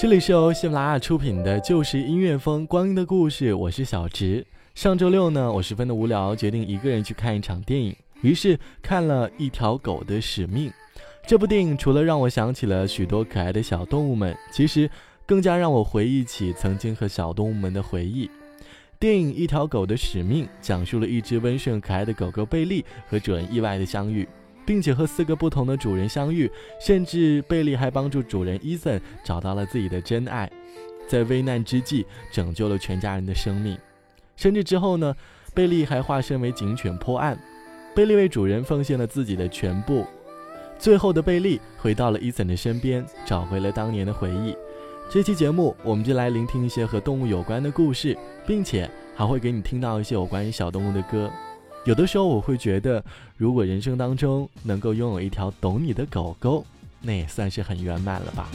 这里是由喜马拉雅出品的《就是音乐风光阴的故事》，我是小直。上周六呢，我十分的无聊，决定一个人去看一场电影，于是看了一条狗的使命。这部电影除了让我想起了许多可爱的小动物们，其实更加让我回忆起曾经和小动物们的回忆。电影《一条狗的使命》讲述了一只温顺可爱的狗狗贝利和主人意外的相遇。并且和四个不同的主人相遇，甚至贝利还帮助主人伊森找到了自己的真爱，在危难之际拯救了全家人的生命。甚至之后呢，贝利还化身为警犬破案。贝利为主人奉献了自己的全部。最后的贝利回到了伊森的身边，找回了当年的回忆。这期节目我们就来聆听一些和动物有关的故事，并且还会给你听到一些有关于小动物的歌。有的时候我会觉得，如果人生当中能够拥有一条懂你的狗狗，那也算是很圆满了吧。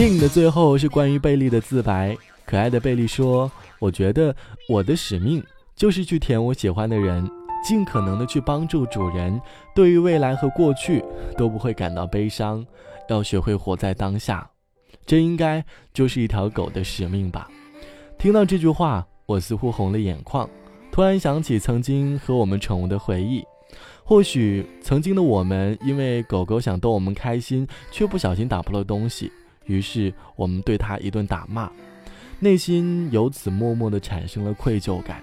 电影的最后是关于贝利的自白。可爱的贝利说：“我觉得我的使命就是去舔我喜欢的人，尽可能的去帮助主人。对于未来和过去都不会感到悲伤，要学会活在当下。这应该就是一条狗的使命吧。”听到这句话，我似乎红了眼眶，突然想起曾经和我们宠物的回忆。或许曾经的我们，因为狗狗想逗我们开心，却不小心打破了东西。于是我们对他一顿打骂，内心由此默默的产生了愧疚感。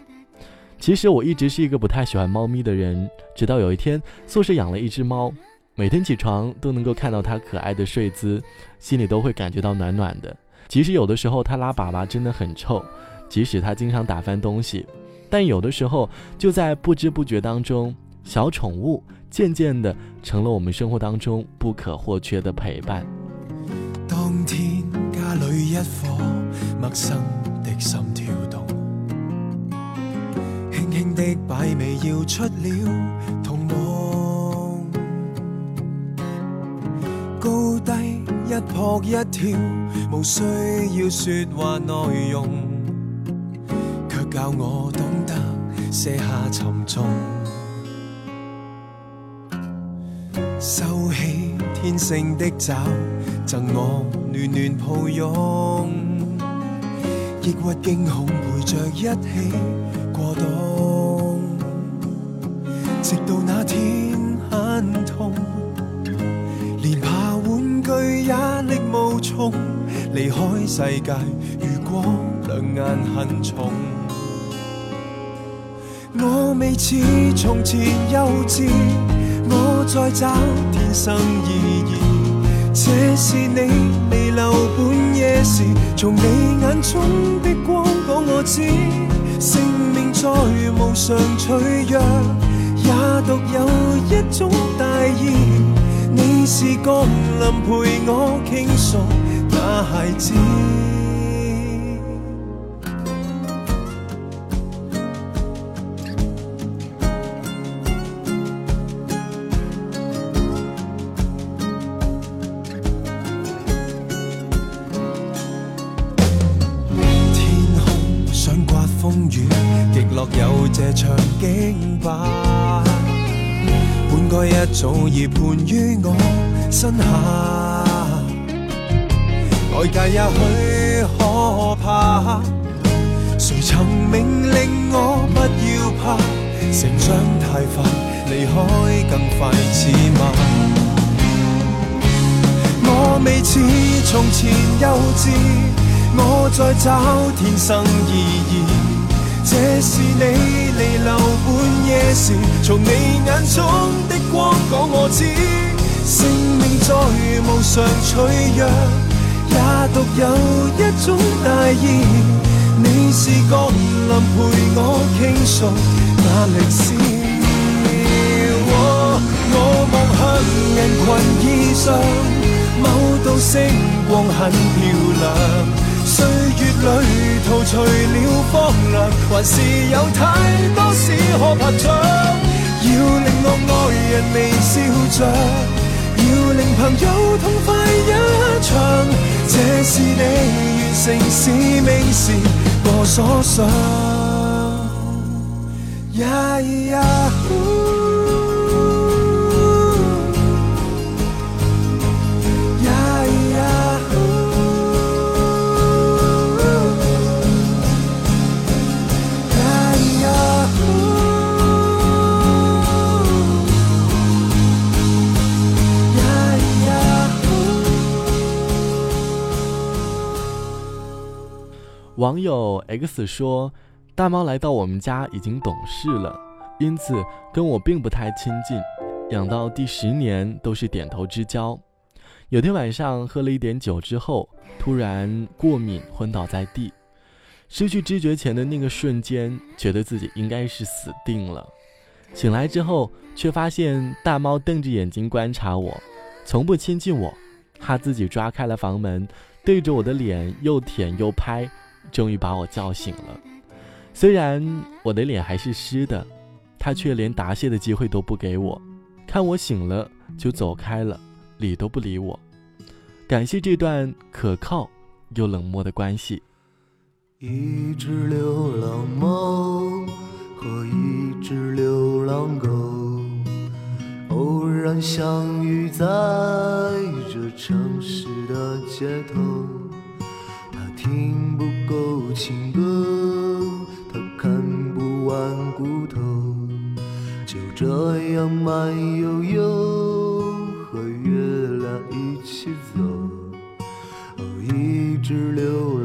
其实我一直是一个不太喜欢猫咪的人，直到有一天宿舍养了一只猫，每天起床都能够看到它可爱的睡姿，心里都会感觉到暖暖的。即使有的时候它拉粑粑真的很臭，即使它经常打翻东西，但有的时候就在不知不觉当中，小宠物渐渐的成了我们生活当中不可或缺的陪伴。里一颗陌生的心跳动，轻轻的摆尾要出了童梦，高低一扑一跳，无需要说话内容，却教我懂得卸下沉重。收起天性的爪，赠我暖暖抱拥，抑郁惊恐陪着一起过冬，直到那天很痛，连爬玩具也力无从，离开世界如果两眼很重。我未似从前幼稚。我在找天生意义，这是你弥留半夜时，从你眼中的光讲我知，生命再无常脆弱，也独有一种大意。你是降临陪我倾诉那孩子。早已盘于我身下。外界也许可怕，谁曾命令我不要怕？成长太快，离开更快似慢。我未似从前幼稚，我在找天生意义。这是你离流半夜时，从你眼中的光讲我知，生命再无常脆弱，也独有一种大义。你是降临陪我倾诉那历史。我望向人群以上，某道星光很漂亮。岁月里陶除了荒凉，还是有太多事可拍掌。要令我爱人微笑着，要令朋友痛快一场。这是你完成使命时我所想。呀呀。网友 X 说：“大猫来到我们家已经懂事了，因此跟我并不太亲近。养到第十年都是点头之交。有天晚上喝了一点酒之后，突然过敏昏倒在地，失去知觉前的那个瞬间，觉得自己应该是死定了。醒来之后，却发现大猫瞪着眼睛观察我，从不亲近我。它自己抓开了房门，对着我的脸又舔又拍。”终于把我叫醒了，虽然我的脸还是湿的，他却连答谢的机会都不给我，看我醒了就走开了，理都不理我。感谢这段可靠又冷漠的关系。一只流浪猫和一只流浪狗，偶然相遇在这城市的街头。听不够情歌，他看不完骨头，就这样慢悠悠和月亮一起走。哦，一直流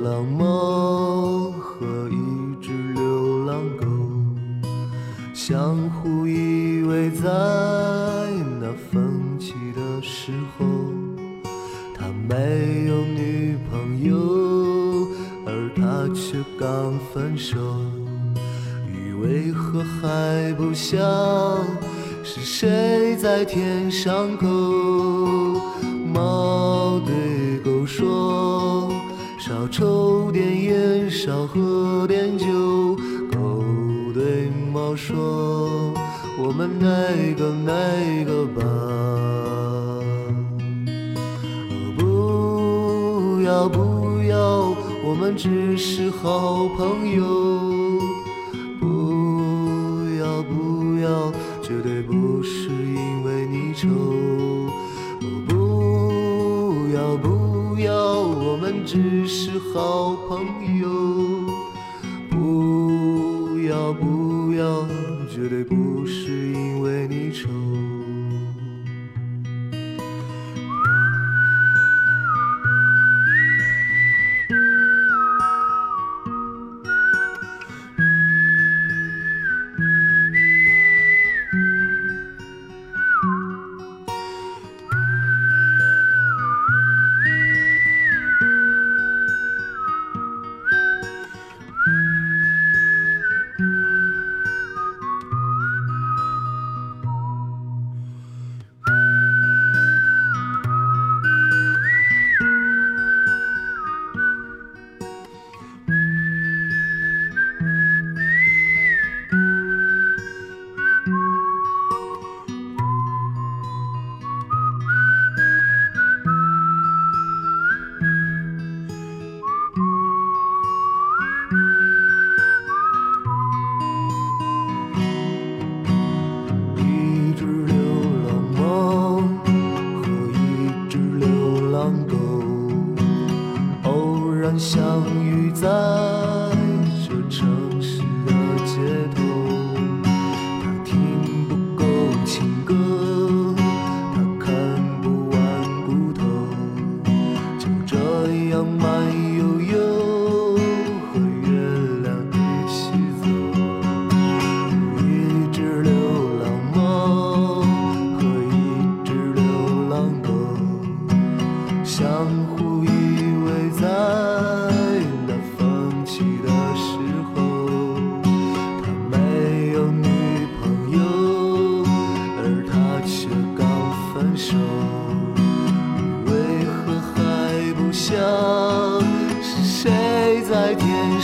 分手。雨为何还不下？是谁在天上叩？猫对狗说：少抽点烟，少喝点酒。狗对猫说：我们哪个哪个吧？我们只是好朋友。不要不要，绝对不是因为你丑。不要不要，我们只是好朋友。不要不要，绝对不是因为你丑。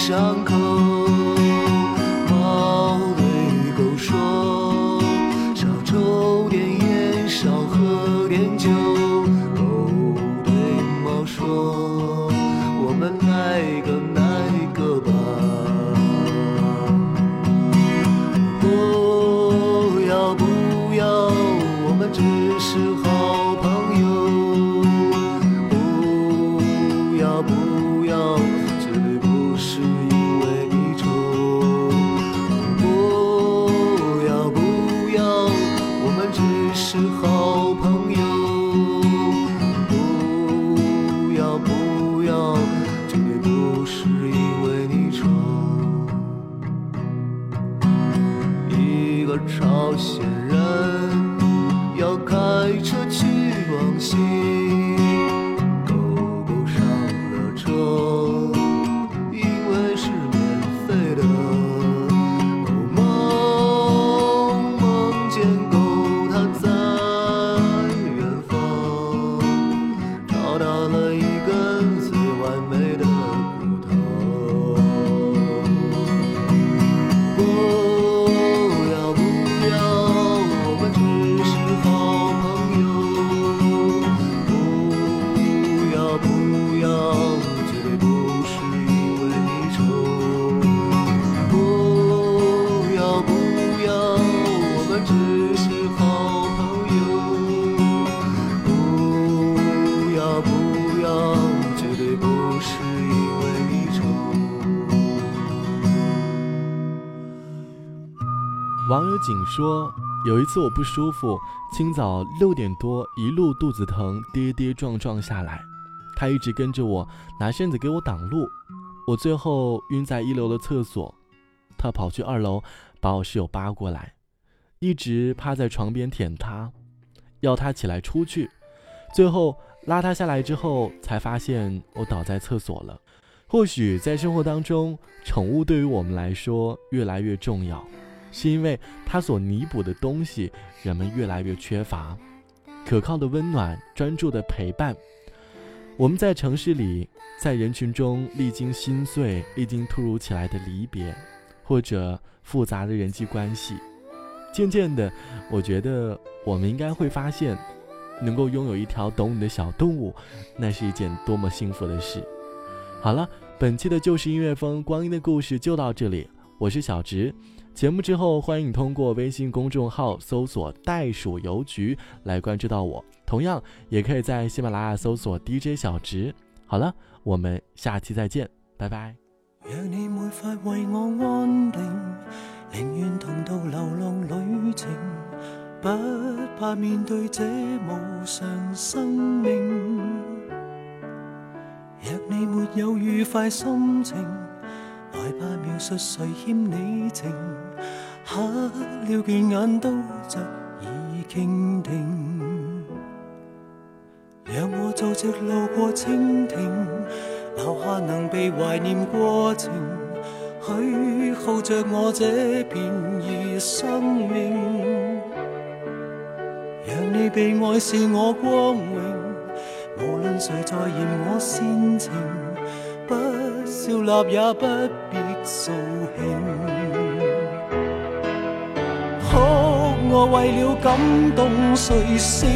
伤口？猫对狗说：少抽点烟，少喝点酒。狗对猫说：我们哪个哪个吧？不要不要，我们只是好朋友。不要不要，绝对不是是因为你丑。网友景说，有一次我不舒服，清早六点多一路肚子疼，跌跌撞撞下来，他一直跟着我，拿扇子给我挡路，我最后晕在一楼的厕所，他跑去二楼把我室友扒过来，一直趴在床边舔他，要他起来出去，最后拉他下来之后，才发现我倒在厕所了，或许在生活当中，宠物对于我们来说越来越重要，是因为它所弥补的东西，人们越来越缺乏。可靠的温暖，专注的陪伴。我们在城市里，在人群中历经心碎，历经突如其来的离别，或者复杂的人际关系。渐渐的，我觉得我们应该会发现，能够拥有一条懂你的小动物，那是一件多么幸福的事。好了，本期的旧时音乐风光阴的故事就到这里。我是小直，节目之后欢迎你通过微信公众号搜索“袋鼠邮局”来关注到我，同样也可以在喜马拉雅搜索 DJ 小直。好了，我们下期再见，拜拜。若你没法为我安定，宁愿同渡流浪旅程，不怕面对这无常生命。若你没有愉快心情，害怕描述谁欠你情，黑了倦眼都着已倾听。让我做只路过蜻蜓，留下能被怀念过程，许耗着我这片儿生命。你被爱是我光荣。无论谁在嫌我煽情，不笑纳也不必扫兴。哭我为了感动谁，笑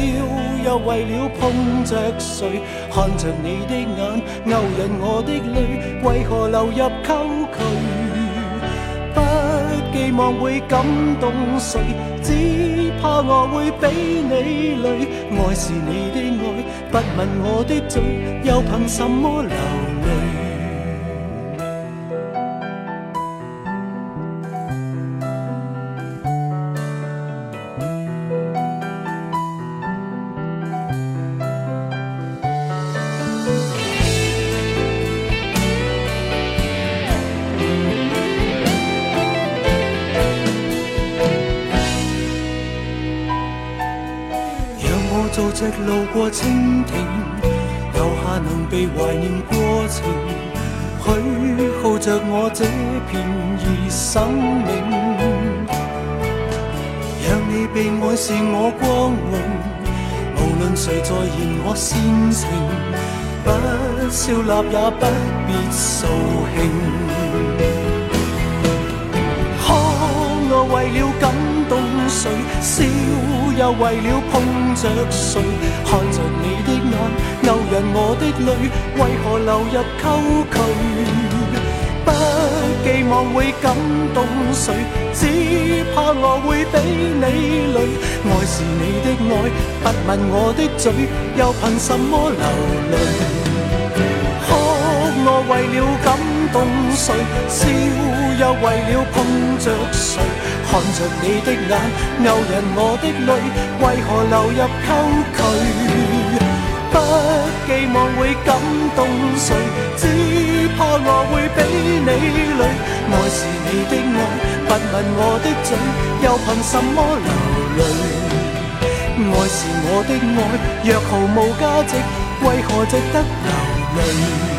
又为了碰着谁。看着你的眼，勾引我的泪，为何流入沟渠？不寄望会感动谁，只怕我会比你累。爱是你的爱，不问我的罪，又凭什么流泪？过蜻蜓，留下能被怀念过程，许耗着我这片儿生命。让你被爱是我光荣，无论谁在嫌我煽情，不笑纳也不必扫兴。谁，笑。又为了碰着谁，看着你的眼，勾引我的泪，为何流入沟渠？不寄望会感动谁，只怕我会比你累。爱是你的爱，不问我的嘴，又凭什么流泪？我为了感动谁，笑又为了碰着谁，看着你的眼，勾引我的泪，为何流入沟渠？不寄望会感动谁，只怕我会比你累。爱是你的爱，不吻我的嘴，又凭什么流泪？爱是我的爱，若毫无价值，为何值得流泪？